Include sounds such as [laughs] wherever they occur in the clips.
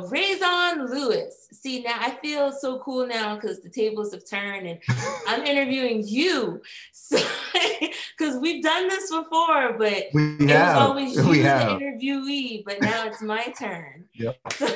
Rajon Lewis. See, now I feel so cool now because the tables have turned and [laughs] I'm interviewing you. [laughs] So, because we've done this before, but we it have. was always you, we the have. interviewee, but now it's my turn. Yep. [laughs] So,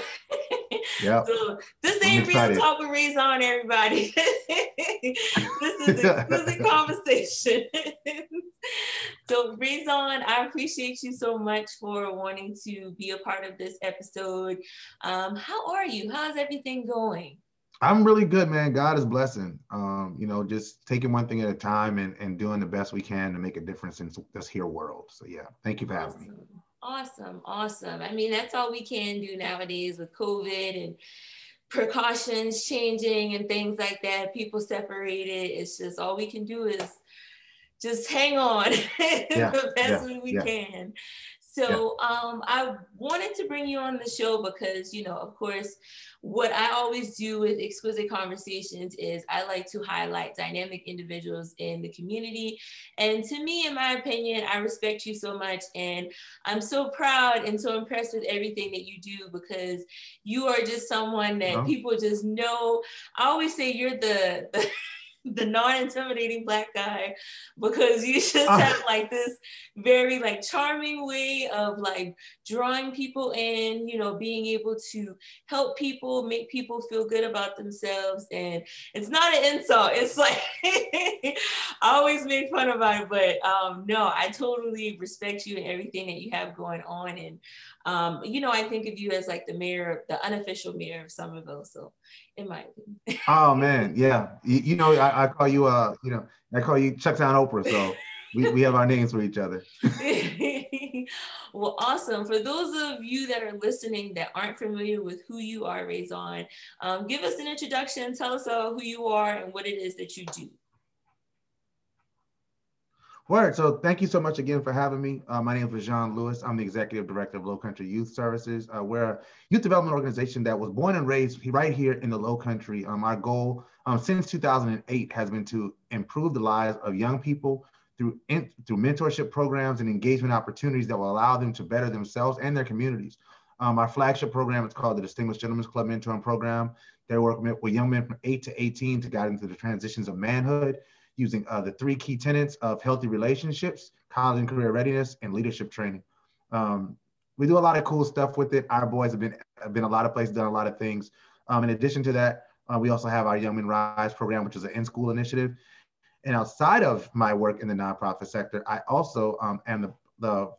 Yep. so this ain't real talk with Rajon, everybody. [laughs] this is [laughs] Exquisite Conversation. [laughs] so Rajon, I appreciate you so much for wanting to be a part of this episode. Um, how are you? How's everything going? I'm really good, man. God is blessing. Um, you know, just taking one thing at a time and, and doing the best we can to make a difference in this here world. So yeah, thank you for having me. Awesome, awesome. I mean, that's all we can do nowadays with COVID and precautions changing and things like that. People separated. It's just all we can do is just hang on [laughs] Yeah, the best yeah, way we yeah. can. So um, I wanted to bring you on the show because, you know, of course, what I always do with Exquisite Conversations is I like to highlight dynamic individuals in the community. And to me, in my opinion, I respect you so much. And I'm so proud and so impressed with everything that you do because you are just someone that Yeah. people just know. I always say you're the, the [laughs] the non-intimidating black guy because you [laughs] just Ah. have like this very like charming way of like drawing people in you know being able to help people make people feel good about themselves. And it's not an insult. It's like [laughs] i always make fun about it but um no i totally respect you and everything that you have going on. And um you know i think of you as like the mayor of the unofficial mayor of Summerville. So in my opinion Oh man, yeah. You, you know, I, I call you uh, you know, I call you Chucktown Oprah. So we, we have our names for each other. [laughs] well, awesome. For those of you that are listening that aren't familiar with who you are, Rajon, um, give us an introduction. Tell us uh, who you are and what it is that you do. Word. So thank you so much again for having me. Uh, my name is Rajon Lewis. I'm the executive director of Low Country Youth Services. Uh, we're a youth development organization that was born and raised right here in the Low Country. Um, our goal um, since 2008 has been to improve the lives of young people through in, through mentorship programs and engagement opportunities that will allow them to better themselves and their communities. Um, our flagship program is called the Distinguished Gentlemen's Club Mentoring Program. They work with young men from 8 to 18 to guide them through the transitions of manhood using uh, the three key tenets of healthy relationships, college and career readiness, and leadership training. Um, we do a lot of cool stuff with it. Our boys have been have been a lot of places, done a lot of things. Um, in addition to that, uh, we also have our Young Men Rise program, which is an in-school initiative. And outside of my work in the nonprofit sector, I also um, am the, the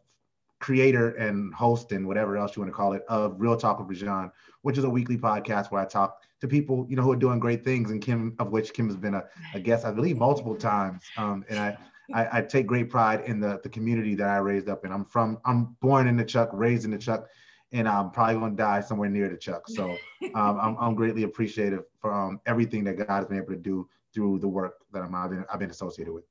creator and host and whatever else you want to call it of Real Talk with Rajon, which is a weekly podcast where I talk to people, you know, who are doing great things, and Kim, of which Kim has been a, a guest, I believe, multiple times. Um, and I, [laughs] I, I take great pride in the, the community that I raised up in. I'm from, I'm born in the Chuck, raised in the Chuck, and I'm probably going to die somewhere near the Chuck. So um, I'm, I'm greatly appreciative for um, everything that God has been able to do through the work that I'm, I've, been, I've been associated with.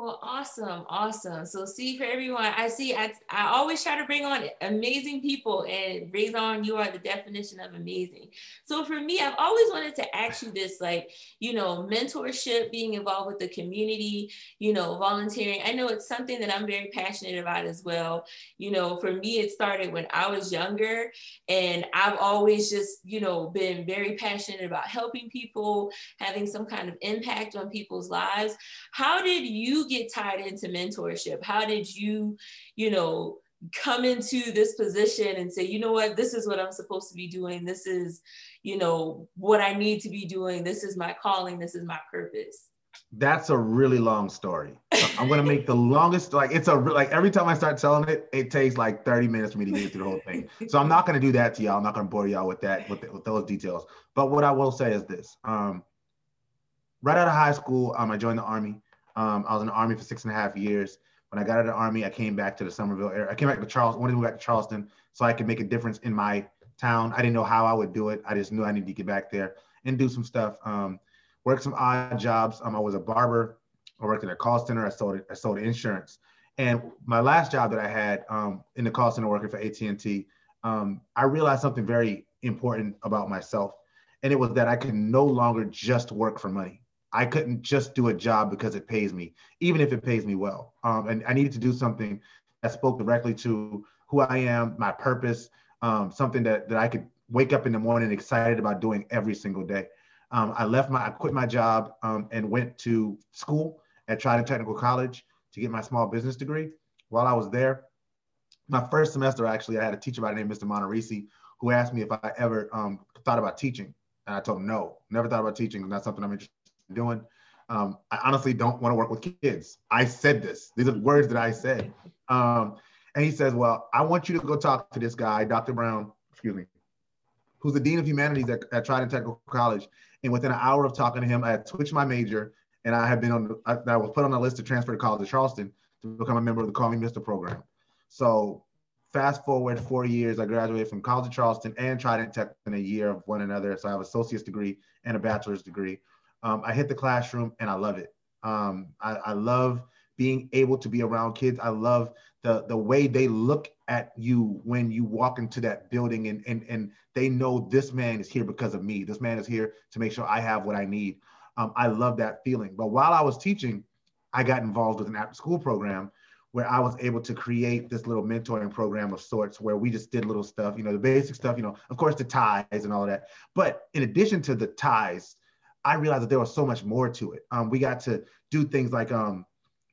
Well, awesome, awesome. So, see for everyone, I see. I, I always try to bring on amazing people, and Rajon, you are the definition of amazing. So, for me, I've always wanted to ask you this, like, you know, mentorship, being involved with the community, you know, volunteering. I know it's something that I'm very passionate about as well. You know, for me, it started when I was younger, and I've always just, you know, been very passionate about helping people, having some kind of impact on people's lives. How did you get tied into mentorship? How did you, you know, come into this position and say, you know what, this is what I'm supposed to be doing. This is, you know, what I need to be doing. This is my calling. This is my purpose. That's a really long story. I'm gonna make the longest. Like it's a like every time I start telling it, it takes like 30 minutes for me to get through the whole thing. So I'm not gonna do that to y'all. I'm not gonna bore y'all with that with, with those details. But what I will say is this: um, right out of high school, um, I joined the army. Um, I was in the army for six and a half years. When I got out of the army, I came back to the Summerville area. I came back to Charleston. Wanted to move back to Charleston so I could make a difference in my town. I didn't know how I would do it. I just knew I needed to get back there and do some stuff. Um, worked some odd jobs. Um, I was a barber. I worked in a call center. I sold I sold insurance. And my last job that I had um, in the call center working for AT&T, um, I realized something very important about myself. And it was that I could no longer just work for money. I couldn't just do a job because it pays me, even if it pays me well. Um, and I needed to do something that spoke directly to who I am, my purpose, um, something that, that I could wake up in the morning excited about doing every single day. Um, I left my, I quit my job um, and went to school at Trident Technical College to get my small business degree. While I was there, my first semester, actually, I had a teacher by the name of Mr. Monterisi who asked me if I ever um, thought about teaching. And I told him, no, never thought about teaching. It's Not something I'm interested in doing. Um, I honestly don't want to work with kids. I said this. These are words that I said. Um, and he says, well, I want you to go talk to this guy, Dr. Brown, excuse me, who's the Dean of Humanities at, at Trident Technical College. And within an hour of talking to him, I had switched my major and I had been on, I, I was put on a list to transfer to College of Charleston to become a member of the Call Me Mr. program. So fast forward four years, I graduated from College of Charleston and Trident Tech in a year of one another. So I have an associate's degree and a bachelor's degree. Um, I hit the classroom and I love it. Um, I, I, love being able to be around kids. I love the, the way they look at you when you walk into that building and, and, and they know this man is here because of me. This man is here to make sure I have what I need. Um, I love that feeling. But while I was teaching, I got involved with an after school program where I was able to create this little mentoring program of sorts where we just did little stuff, you know, the basic stuff, you know, of course the ties and all that. But in addition to the ties, I realized that there was so much more to it. Um, we got to do things like um,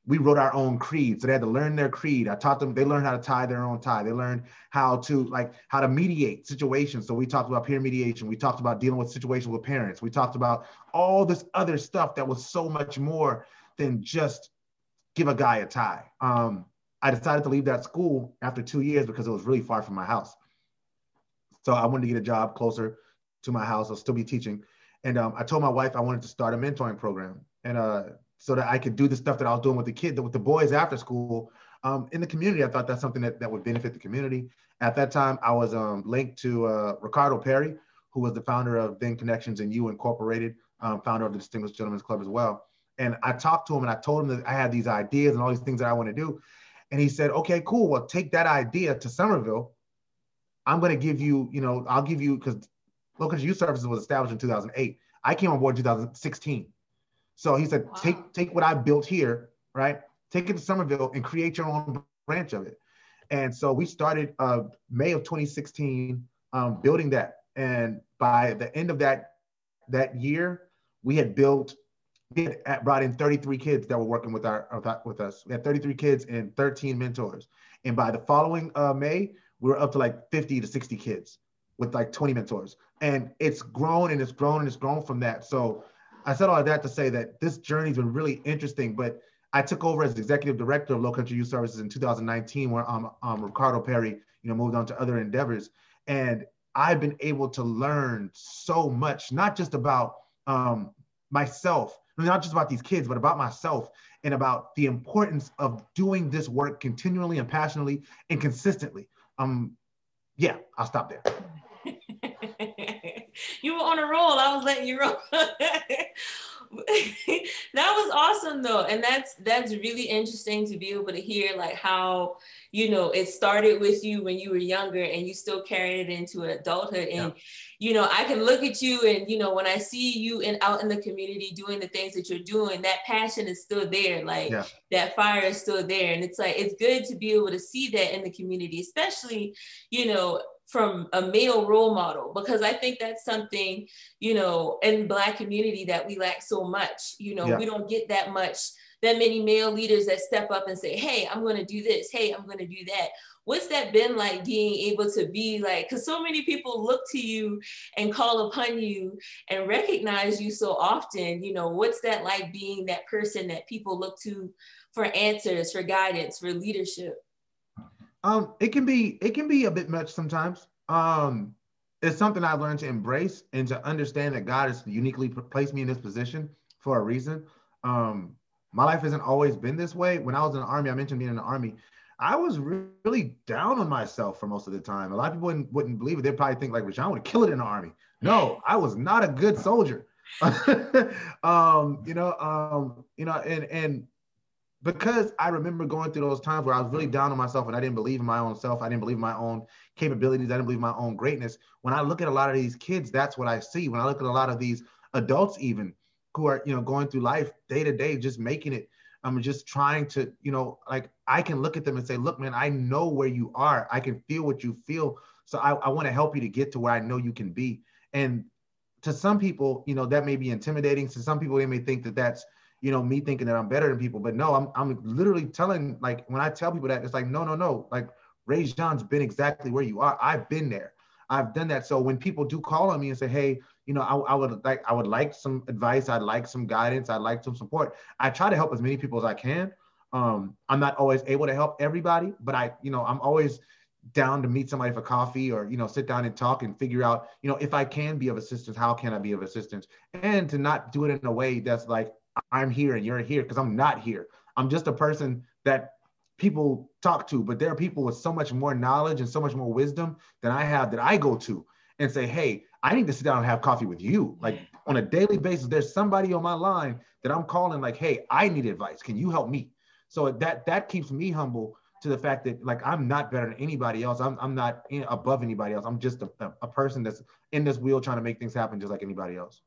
we wrote our own creed. So they had to learn their creed. I taught them, they learned how to tie their own tie. They learned how to like how to mediate situations. So we talked about peer mediation. We talked about dealing with situations with parents. We talked about all this other stuff that was so much more than just give a guy a tie. Um, I decided to leave that school after two years because it was really far from my house. So I wanted to get a job closer to my house. I'll still be teaching. And um, I told my wife I wanted to start a mentoring program. And uh, so that I could do the stuff that I was doing with the kids, with the boys after school um, in the community. I thought that's something that, that would benefit the community. At that time, I was um, linked to uh, Ricardo Perry, who was the founder of Then Connections and You Incorporated, um, founder of the Distinguished Gentlemen's Club as well. And I talked to him and I told him that I had these ideas and all these things that I want to do. And he said, okay, cool. Well, take that idea to Summerville. I'm going to give you, you know, I'll give you, because Low Country Youth Services was established in 2008. I came on board in 2016. So he said, wow. take, take what I built here, right? Take it to Summerville and create your own branch of it. And so we started uh, May of 2016 um, building that. And by the end of that, that year, we had built we had brought in 33 kids that were working with our with us. We had 33 kids and 13 mentors. And by the following uh, May, we were up to like 50 to 60 kids with like 20 mentors. And it's grown and it's grown and it's grown from that. So I said all of that to say that this journey's been really interesting. But I took over as executive director of Low Country Youth Services in 2019, where um, um, Ricardo Perry, you know, moved on to other endeavors. And I've been able to learn so much, not just about um, myself, not just about these kids, but about myself and about the importance of doing this work continually and passionately and consistently. Um, yeah, I'll stop there. [laughs] you were on a roll. I was letting you roll. [laughs] that was awesome though and that's that's really interesting to be able to hear like how you know it started with you when you were younger and you still carried it into adulthood and yeah. you know i can look at you and you know when i see you and out in the community doing the things that you're doing that passion is still there like yeah. that fire is still there and it's like it's good to be able to see that in the community especially you know from a male role model because I think that's something, you know, in black community that we lack so much. You know, yeah. we don't get that much, that many male leaders that step up and say, hey, I'm going to do this. Hey, I'm going to do that. What's that been like being able to be like, because so many people look to you and call upon you and recognize you so often, you know, what's that like being that person that people look to for answers, for guidance, for leadership? Um, it can be it can be a bit much sometimes. Um, it's something I've learned to embrace and to understand that God has uniquely placed me in this position for a reason. Um, my life hasn't always been this way. When I was in the army, I mentioned being in the army. I was really down on myself for most of the time. A lot of people wouldn't, wouldn't believe it. They'd probably think like Rajon would kill it in the army. No, I was not a good soldier. [laughs] um, you know, um, you know, and and because I remember going through those times where I was really down on myself and I didn't believe in my own self. I didn't believe in my own capabilities. I didn't believe in my own greatness. When I look at a lot of these kids, that's what I see. When I look at a lot of these adults, even who are, you know, going through life day to day, just making it. I'm just trying to, you know, like I can look at them and say, look, man, I know where you are. I can feel what you feel. So I, I want to help you to get to where I know you can be. And to some people, you know, that may be intimidating. To some people, they may think that that's, you know, me thinking that I'm better than people. But no, I'm, I'm literally telling, like, when I tell people that, it's like, no, no, no. Like, Rajon's been exactly where you are. I've been there. I've done that. So when people do call on me and say, "Hey, you know, I, I, would like, I would like some advice. I'd like some guidance. I'd like some support." I try to help as many people as I can. Um, I'm not always able to help everybody, but I, you know, I'm always down to meet somebody for coffee or you know sit down and talk and figure out you know if i can be of assistance how can i be of assistance and to not do it in a way that's like i'm here and you're here because i'm not here i'm just a person that people talk to but there are people with so much more knowledge and so much more wisdom than i have that i go to and say hey i need to sit down and have coffee with you like on a daily basis there's somebody on my line that i'm calling like hey i need advice can you help me so that that keeps me humble to the fact that like I'm not better than anybody else. I'm, I'm not above anybody else. I'm just a, a person that's in this wheel trying to make things happen just like anybody else.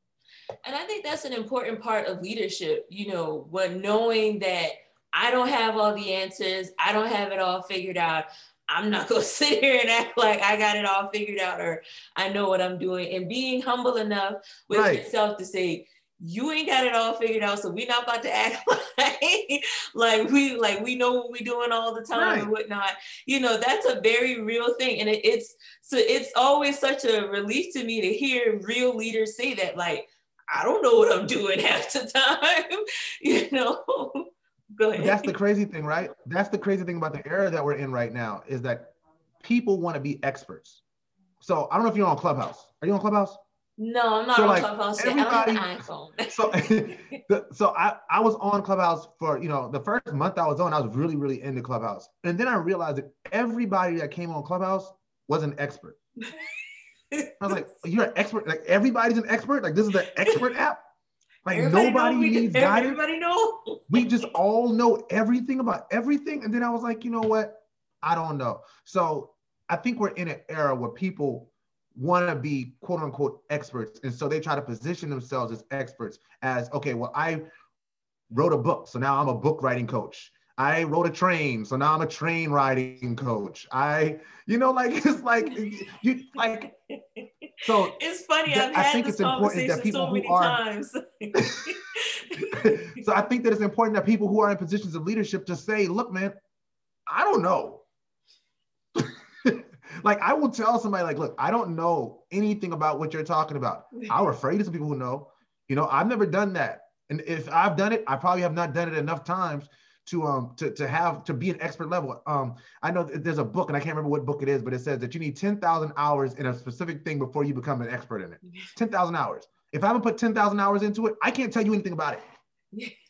And I think that's an important part of leadership, you know, when knowing that I don't have all the answers, I don't have it all figured out. I'm not [laughs] gonna sit here and act like I got it all figured out or I know what I'm doing. And being humble enough with right. yourself to say, you ain't got it all figured out, so we're not about to act [laughs] like like we like we know what we're doing all the time right. and whatnot. You know, that's a very real thing, and it, it's so it's always such a relief to me to hear real leaders say that. Like, I don't know what I'm doing [laughs] half the time. [laughs] you know. [laughs] That's the crazy thing, right? That's the crazy thing about the era that we're in right now is that people want to be experts. So I don't know if you're on Clubhouse. Are you on Clubhouse? No, I'm not so on like Clubhouse yet. I don't have an iPhone. so, so I, I was on Clubhouse for, you know, the first month I was on, I was really, really into Clubhouse. And then I realized that everybody that came on Clubhouse was an expert. I was like, [laughs] you're an expert. Like everybody's an expert. Like this is the expert app. Like everybody nobody needs [laughs] guidance. Everybody know. we just all know everything about everything. And then I was like, you know what? I don't know. So I think we're in an era where people want to be quote unquote experts. And so they try to position themselves as experts as, okay, well, I wrote a book. So now I'm a book writing coach. I rode a train. So now I'm a train riding coach. I, you know, like, [laughs] it's like, you like, so [laughs] it's funny. I've I think it's important that people so who are, [laughs] so I think that it's important that people who are in positions of leadership to say, look, man, I don't know like I will tell somebody like, look, I don't know anything about what you're talking about. I'm afraid of some people who know. You know, I've never done that. And if I've done it, I probably have not done it enough times to um to, to have to be an expert level. Um, I know there's a book and I can't remember what book it is, but it says that you need 10,000 hours in a specific thing before you become an expert in it. [laughs] 10,000 hours. If I haven't put 10,000 hours into it, I can't tell you anything about it. [laughs]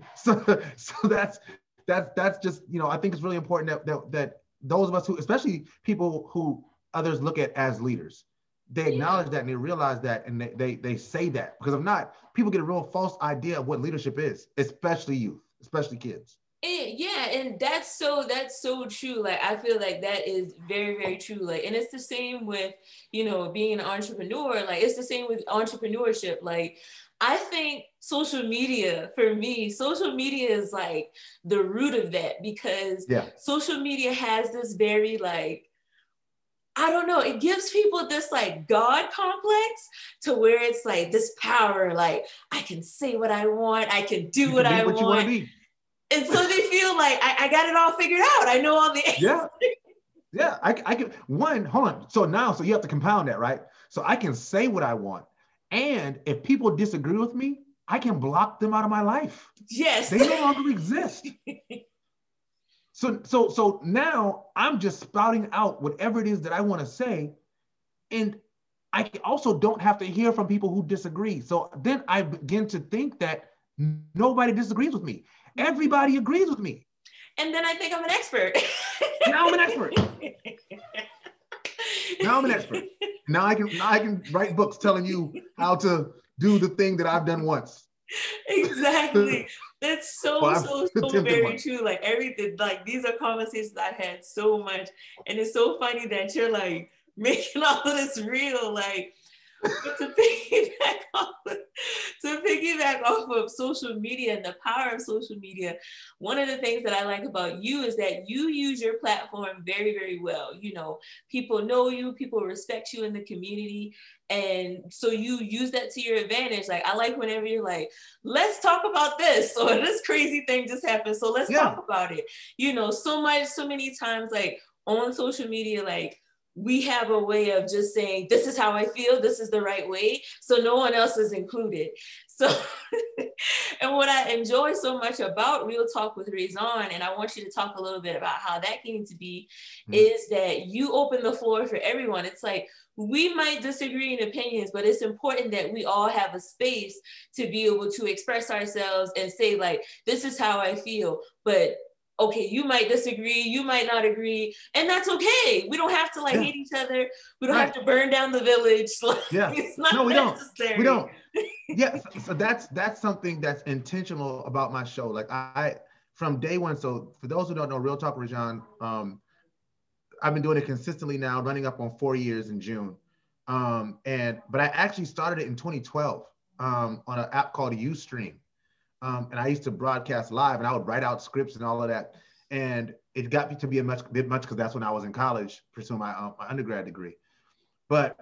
[laughs] so so that's that's that's just you know I think it's really important that that, that those of us who, especially people who others look at as leaders, they acknowledge that and they realize that and they, they they say that because if not, people get a real false idea of what leadership is, especially youth, especially kids. And, yeah, and that's so that's so true. Like I feel like that is very very true. Like, and it's the same with you know being an entrepreneur. Like it's the same with entrepreneurship. Like I think social media, for me, social media is like the root of that because yeah. social media has this very like, I don't know, it gives people this like God complex to where it's like this power, like I can say what I want, I can do what I what want. And so they feel like I, I, got it all figured out. I know all the answers. Yeah. Yeah, I, I can one, hold on. So now, so you have to compound that, right? So I can say what I want. And if people disagree with me, I can block them out of my life. Yes. They no longer exist. [laughs] so so so now I'm just spouting out whatever it is that I want to say. And I also don't have to hear from people who disagree. So then I begin to think that nobody disagrees with me. Everybody agrees with me. And then I think I'm an expert. now I'm an expert. [laughs] now I'm an expert. Now I can now I can write books telling you how to do the thing that I've done once. Exactly. [laughs] That's so so so [laughs] very true. Like everything, like these are conversations I had so much, and it's so funny that you're like [laughs] making all of this real. Like but to [laughs] piggyback off of, to piggyback off of social media and the power of social media, one of the things that I like about you is that you use your platform very, very well. You know, people know you, people respect you in the community. And so you use that to your advantage. Like I like whenever you're like, let's talk about this, [laughs] or this crazy thing just happened. So let's yeah. talk about it. You know, so much, so many times, like on social media, like we have a way of just saying, this is how I feel, this is the right way. So no one else is included. [laughs] So, and what I enjoy so much about Real Talk with Rajon, and I want you to talk a little bit about how that came to be, mm-hmm. is that you open the floor for everyone. It's like, we might disagree in opinions, but it's important that we all have a space to be able to express ourselves and say, like, this is how I feel. But okay, you might disagree, you might not agree, and that's okay. We don't have to like yeah. hate each other. We don't right. have to burn down the village. [laughs] Like, yeah, it's not no, we necessary. don't. We don't. [laughs] yeah, so, so that's that's something that's intentional about my show. Like I, from day one. So for those who don't know, Real Talk Rajon, um, I've been doing it consistently now, running up on four years in June. Um, and but I actually started it in 2012 um, on an app called UStream. Um, and I used to broadcast live and I would write out scripts and all of that. And it got me to be a much bit much because that's when I was in college pursuing my, uh, my undergrad degree. But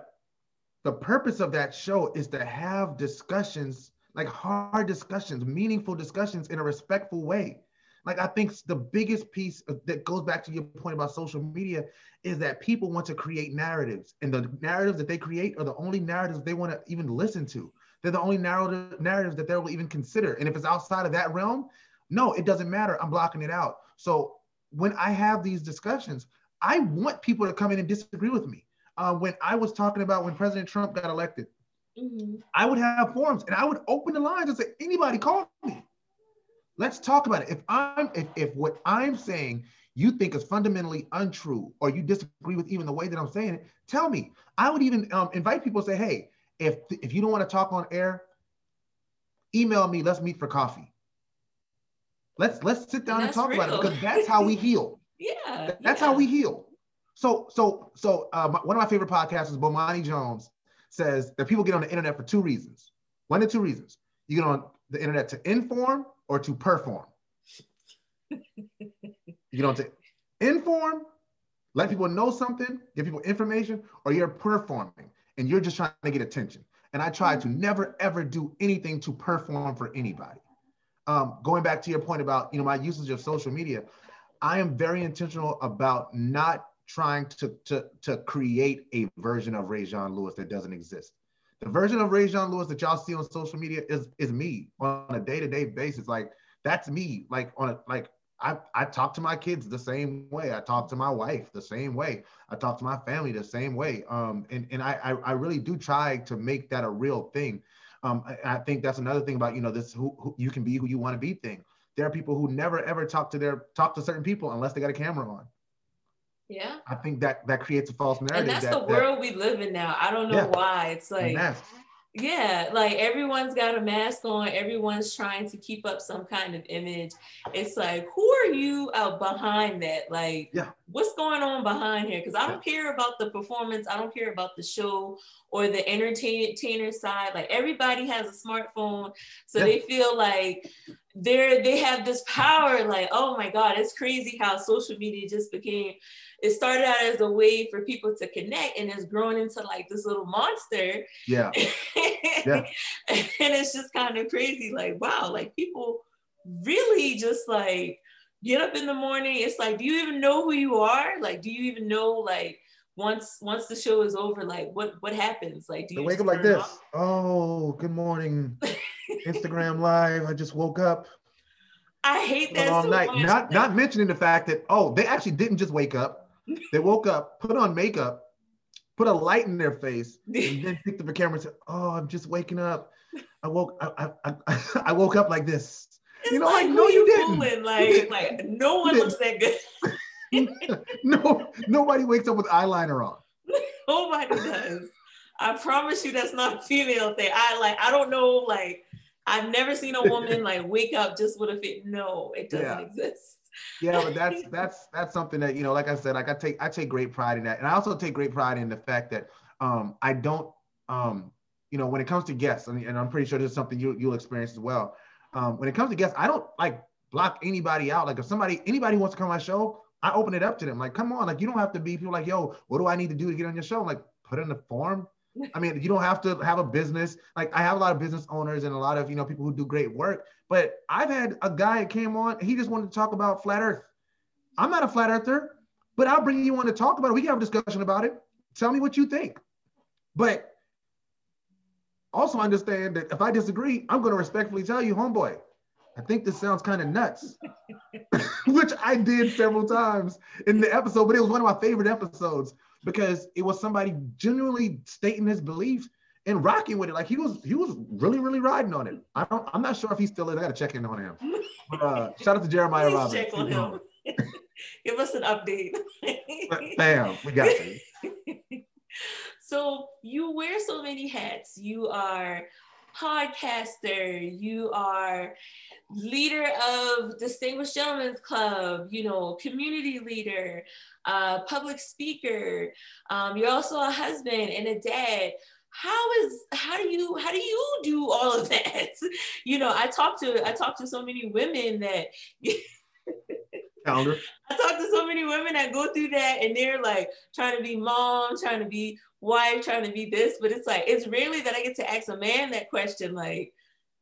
the purpose of that show is to have discussions, like hard discussions, meaningful discussions in a respectful way. Like I think the biggest piece that goes back to your point about social media is that people want to create narratives, and the narratives that they create are the only narratives they want to even listen to. They're the only narrative narratives that they will even consider. And if it's outside of that realm, no, it doesn't matter. I'm blocking it out. So when I have these discussions, I want people to come in and disagree with me. Uh, when I was talking about when President Trump got elected, mm-hmm. I would have forums and I would open the lines and say, anybody call me. Let's talk about it. If I'm if, if what I'm saying you think is fundamentally untrue or you disagree with even the way that I'm saying it, tell me. I would even um, invite people to say, hey, if if you don't want to talk on air, email me. Let's meet for coffee. Let's let's sit down and, and talk real. about it because that's how we heal. [laughs] yeah, that's yeah. how we heal. So so so uh, one of my favorite podcasts podcasters, Bomani Jones, says that people get on the internet for two reasons. One of two reasons. You get on the internet to inform or to perform. you get on to inform, let people know something, give people information, or you're performing and you're just trying to get attention. And I try to never ever do anything to perform for anybody. Um, going back to your point about you know my usage of social media, I am very intentional about not trying to to to create a version of Rajon Lewis that doesn't exist. The version of Rajon Lewis that y'all see on social media is is me on a day to day basis. Like that's me. Like on a like I, I talk to my kids the same way. I talk to my wife the same way. I talk to my family the same way. Um, and and I, I, I really do try to make that a real thing. Um, I, I think that's another thing about you know this who, who you can be who you want to be thing. There are people who never ever talk to their talk to certain people unless they got a camera on. Yeah. I think that that creates a false narrative. And that's that, the world we live in now. I don't know yeah. why. It's like yeah, like everyone's got a mask on, everyone's trying to keep up some kind of image. It's like, who are you out behind that? Like, yeah. what's going on behind here? Because I don't yeah. care about the performance, I don't care about the show or the entertainer side. Like, everybody has a smartphone, so yeah. they feel like they're they have this power. Like, oh my God, it's crazy how social media just became it started out as a way for people to connect and it's grown into like this little monster. Yeah. yeah. [laughs] and it's just kind of crazy. Like, wow, like people really just like get up in the morning. It's like, do you even know who you are? Like, do you even know like once once the show is over, like what what happens? Like do you wake up like this? Off? Oh, good morning. [laughs] Instagram live. I just woke up. I hate that all so night. Much. Not not mentioning the fact that oh, they actually didn't just wake up. They woke up, put on makeup, put a light in their face, and then picked up the camera and said, "Oh, I'm just waking up. I woke, I, I, I, [laughs] I woke up like this." It's you know, like, like no, you, didn't. Fooling? Like, like no one looks that good. [laughs] no, nobody wakes up with eyeliner on. [laughs] nobody does. I promise you, that's not a female thing. I like, I don't know, like, I've never seen a woman like wake up just with a fit. No, it doesn't yeah. exist yeah, but that's that's that's something that you know, like I said, like I take I take great pride in that, and I also take great pride in the fact that um, I don't um, you know, when it comes to guests, and, and I'm pretty sure this is something you, you'll experience as well. Um, when it comes to guests, I don't like block anybody out. Like if somebody, anybody wants to come on my show, I open it up to them. Like, come on, like you don't have to be people like, yo, what do I need to do to get on your show? I'm like, put in the form. I mean, you don't have to have a business. Like I have a lot of business owners and a lot of you know people who do great work. But I've had a guy that came on, he just wanted to talk about flat Earth. I'm not a flat earther, but I'll bring you on to talk about it. We can have a discussion about it. Tell me what you think. But also understand that if I disagree, I'm going to respectfully tell you, homeboy, I think this sounds kind of nuts, [laughs] which I did several times in the episode, but it was one of my favorite episodes because it was somebody genuinely stating his beliefs and rocking with it. Like he was, he was really, really riding on it. I don't, I'm not sure if he's still in. I got to check in on him. But, uh, [laughs] shout out to Jeremiah Please Roberts. Check on him. [laughs] Give us an update. Bam, we got you. [laughs] So you wear so many hats. You are podcaster, you are leader of Distinguished Gentlemen's Club, you know, community leader, uh, public speaker. Um, you're also a husband and a dad. How is how do you how do you do all of that? [laughs] You know, I talk to I talk to so many women that [laughs] calendar. I talk to so many women that go through that and they're like trying to be mom, trying to be wife, trying to be this, but it's like it's rarely that I get to ask a man that question, like,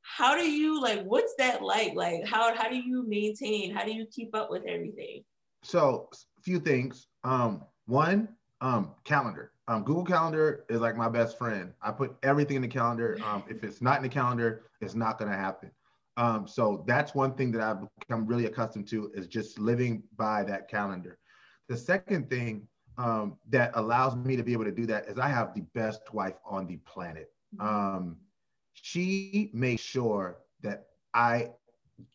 how do you like what's that like? Like how how do you maintain, how do you keep up with everything? So a few things. Um, one, um, calendar. Um, Google Calendar is like my best friend. I put everything in the calendar. [laughs] Um, if it's not in the calendar, it's not gonna happen. Um, so that's one thing that I've become really accustomed to is just living by that calendar. The second thing um, that allows me to be able to do that is I have the best wife on the planet. Um, she makes sure that I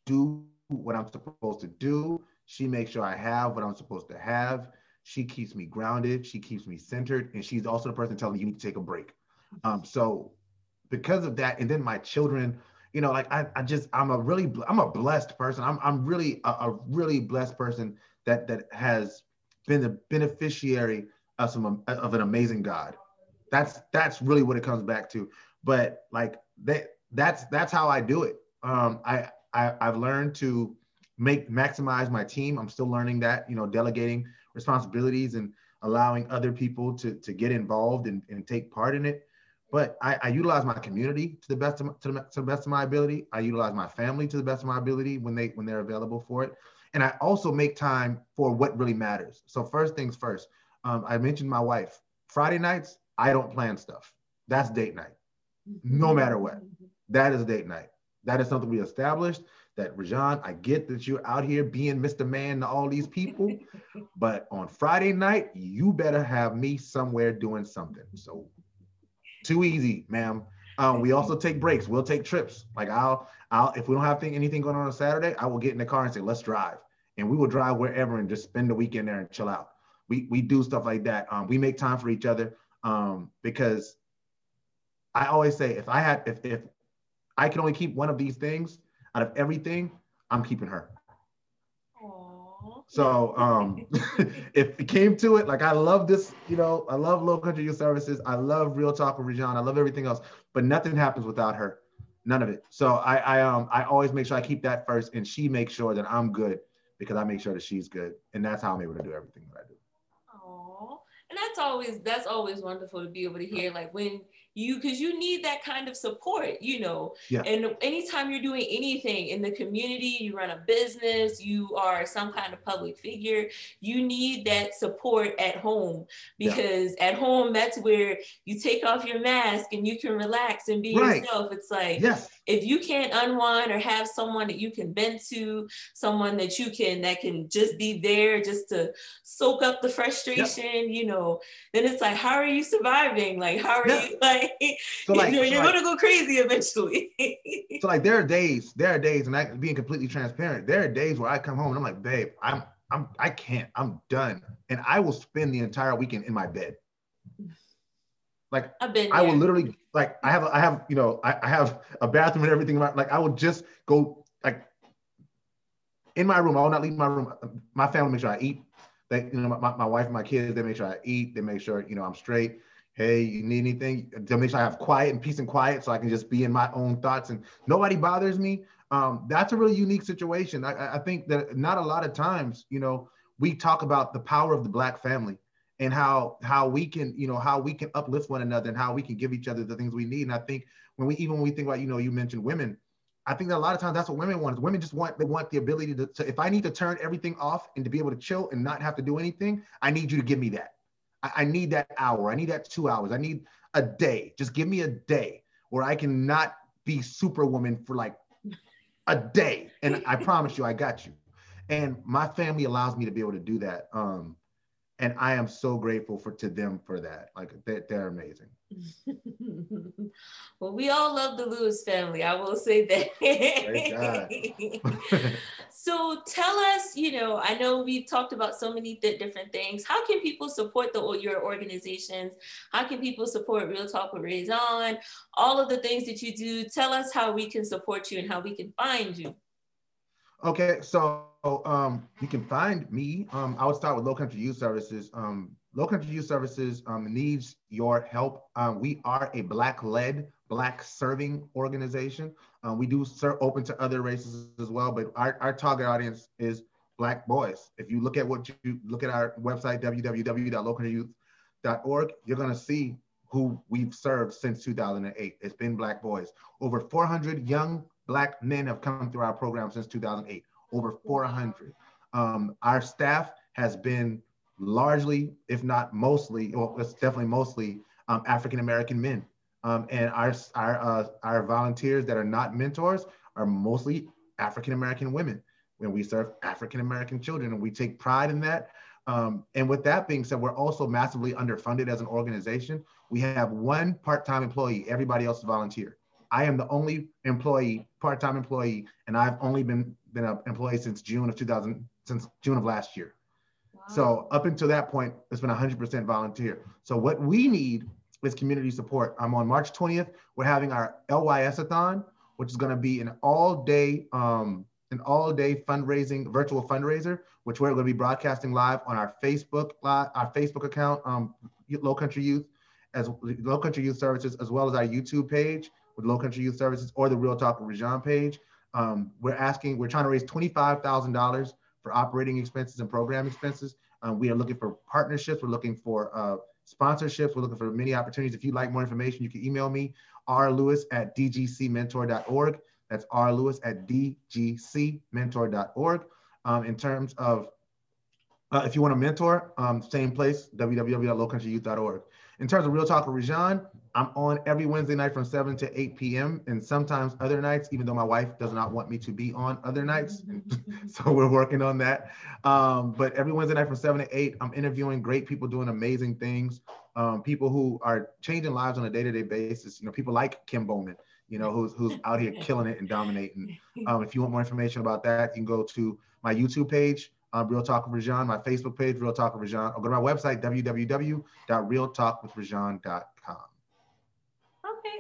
do what I'm supposed to do. She makes sure I have what I'm supposed to have. She keeps me grounded. She keeps me centered. And she's also the person telling me you need to take a break. Um, so because of that, and then my children, you know, like I, I just I'm a really I'm a blessed person. I'm I'm really a, a really blessed person that that has been the beneficiary of some of an amazing God. That's that's really what it comes back to. But like that that's that's how I do it. Um, I, I I've learned to make maximize my team. I'm still learning that, you know, delegating responsibilities and allowing other people to to get involved and, and take part in it. But I, I, utilize my community to the best of to the, to the best of my ability. I utilize my family to the best of my ability when they when they're available for it, and I also make time for what really matters. So first things first, um, I mentioned my wife. Friday nights, I don't plan stuff. That's date night, no matter what. That is date night. That is something we established. That Rajon, I get that you're out here being Mr. Man to all these people, [laughs] but on Friday night, you better have me somewhere doing something. So too easy, ma'am. Um, we also take breaks. We'll take trips. Like I'll, I'll if we don't have anything going on on Saturday, I will get in the car and say, let's drive, and we will drive wherever and just spend the weekend there and chill out. We we do stuff like that. Um, we make time for each other um, because I always say if I had if if I can only keep one of these things out of everything, I'm keeping her. So um, [laughs] if it came to it, like I love this, you know, I love Low Country Youth Services. I love Real Talk with Rajon. I love everything else, but nothing happens without her. None of it. So I, I um I always make sure I keep that first, and she makes sure that I'm good because I make sure that she's good, and that's how I'm able to do everything that I do. Oh, and that's always that's always wonderful to be able to hear. Like when you because you need that kind of support you know? Yeah. and anytime you're doing anything in the community you run a business you are some kind of public figure you need that support at home. Because yeah. at home that's where you take off your mask and you can relax and be right. yourself. It's like yes. if you can't unwind or have someone that you can vent to someone that you can that can just be there just to soak up the frustration you know then it's like how are you surviving? Like how are you like [laughs] so like, you're, you're like, gonna go crazy eventually. [laughs] so like there are days, there are days, and I being completely transparent, there are days where I come home and I'm like, babe, I'm I'm I can't, I'm done. And I will spend the entire weekend in my bed. Like I will literally like I have I have you know I, I have a bathroom and everything like I will just go like in my room I will not leave my room my family make sure I eat they you know my, my wife and my kids they make sure I eat they make sure you know I'm straight hey, you need anything? To make sure I have quiet and peace and quiet so I can just be in my own thoughts and nobody bothers me. Um, that's a really unique situation. I, I think that not a lot of times, you know, we talk about the power of the black family and how how we can you know how we can uplift one another and how we can give each other the things we need and i think when we even when we think about you know you mentioned women i think that a lot of times that's what women want women just want they want the ability to, to if i need to turn everything off and to be able to chill and not have to do anything i need you to give me that I, I need that hour. I need that two hours. I need a day. Just give me a day where i can not be superwoman for like a day. And i promise you i got you. And my family allows me to be able to do that. Um, and i am so grateful for to them for that. Like they're, they're amazing. [laughs] Well we all love the lewis family i will say that. [laughs] So tell us you know i know we've talked about so many th- different things. How can people support the your organizations? How can people support real talk with Rajon? All of the things that you do tell us how we can support you and how we can find you Okay, so um, you can find me. Um, I would start with Low Country Youth Services. Um, Low Country Youth Services um, needs your help. Um, we are a Black-led, Black-serving organization. Um, we do serve open to other races as well, but our, our target audience is Black boys. If you look at what you look at our website, www.lowcountryyouth.org, you're going to see who we've served since 2008. It's been Black boys. Over 400 young Black men have come through our program since 2008, over 400. Um, our staff has been largely, if not mostly, well, it's definitely mostly um, African American men. Um, and our, our, uh, our volunteers that are not mentors are mostly African American women. When we serve African American children, and we take pride in that. Um, and with that being said, we're also massively underfunded as an organization. We have one part-time employee, everybody else is volunteer. I am the only employee, part-time employee, and I've only been been an employee since June of 2000, since June of last year. Wow. So up until that point, it's been 100% volunteer. So what we need is community support. I'm on March 20th. We're having our LYS-a-thon, which is going to be an all-day, um, an all-day fundraising, virtual fundraiser, which we're going to be broadcasting live on our Facebook, live, our Facebook account, um, Low Country Youth, as Low Country Youth Services, as well as our YouTube page with Low Country Youth Services or the Real Talk with Rajon page. Um, we're asking, we're trying to raise $25,000 for operating expenses and program expenses. Um, we are looking for partnerships. We're looking for uh, sponsorships. We're looking for many opportunities. If you'd like more information, you can email me, rlewis at dgcmentor.org. That's rlewis at dgcmentor.org. Um, in terms of, uh, if you want to mentor, um, same place, www.lowcountryyouth.org. In terms of Real Talk with Rajon, I'm on every Wednesday night from 7 to 8 p.m. and sometimes other nights, even though my wife does not want me to be on other nights. [laughs] so we're working on that. Um, but every Wednesday night from 7 to 8, I'm interviewing great people doing amazing things, um, people who are changing lives on a day to day basis. You know, people like Kim Bowman, you know, who's, who's out here killing it and dominating. Um, if you want more information about that, you can go to my YouTube page, uh, Real Talk with Rajon, my Facebook page, Real Talk with Rajon, or go to my website, www.realtalkwithrajon.com.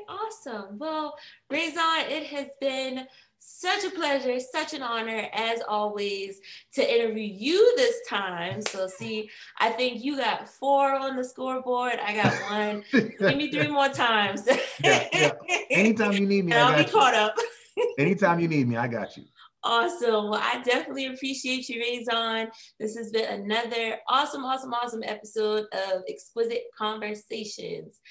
Awesome. Well, Rajon, it has been such a pleasure, such an honor, as always, to interview you this time. So, see, I think you got four on the scoreboard. I got one. [laughs] Give me three more times. yeah, yeah. Anytime you need me, I'll be you. caught up. [laughs] Anytime you need me, I got you. Awesome. Well, I definitely appreciate you, Rajon. This has been another awesome, awesome, awesome episode of Exquisite Conversations.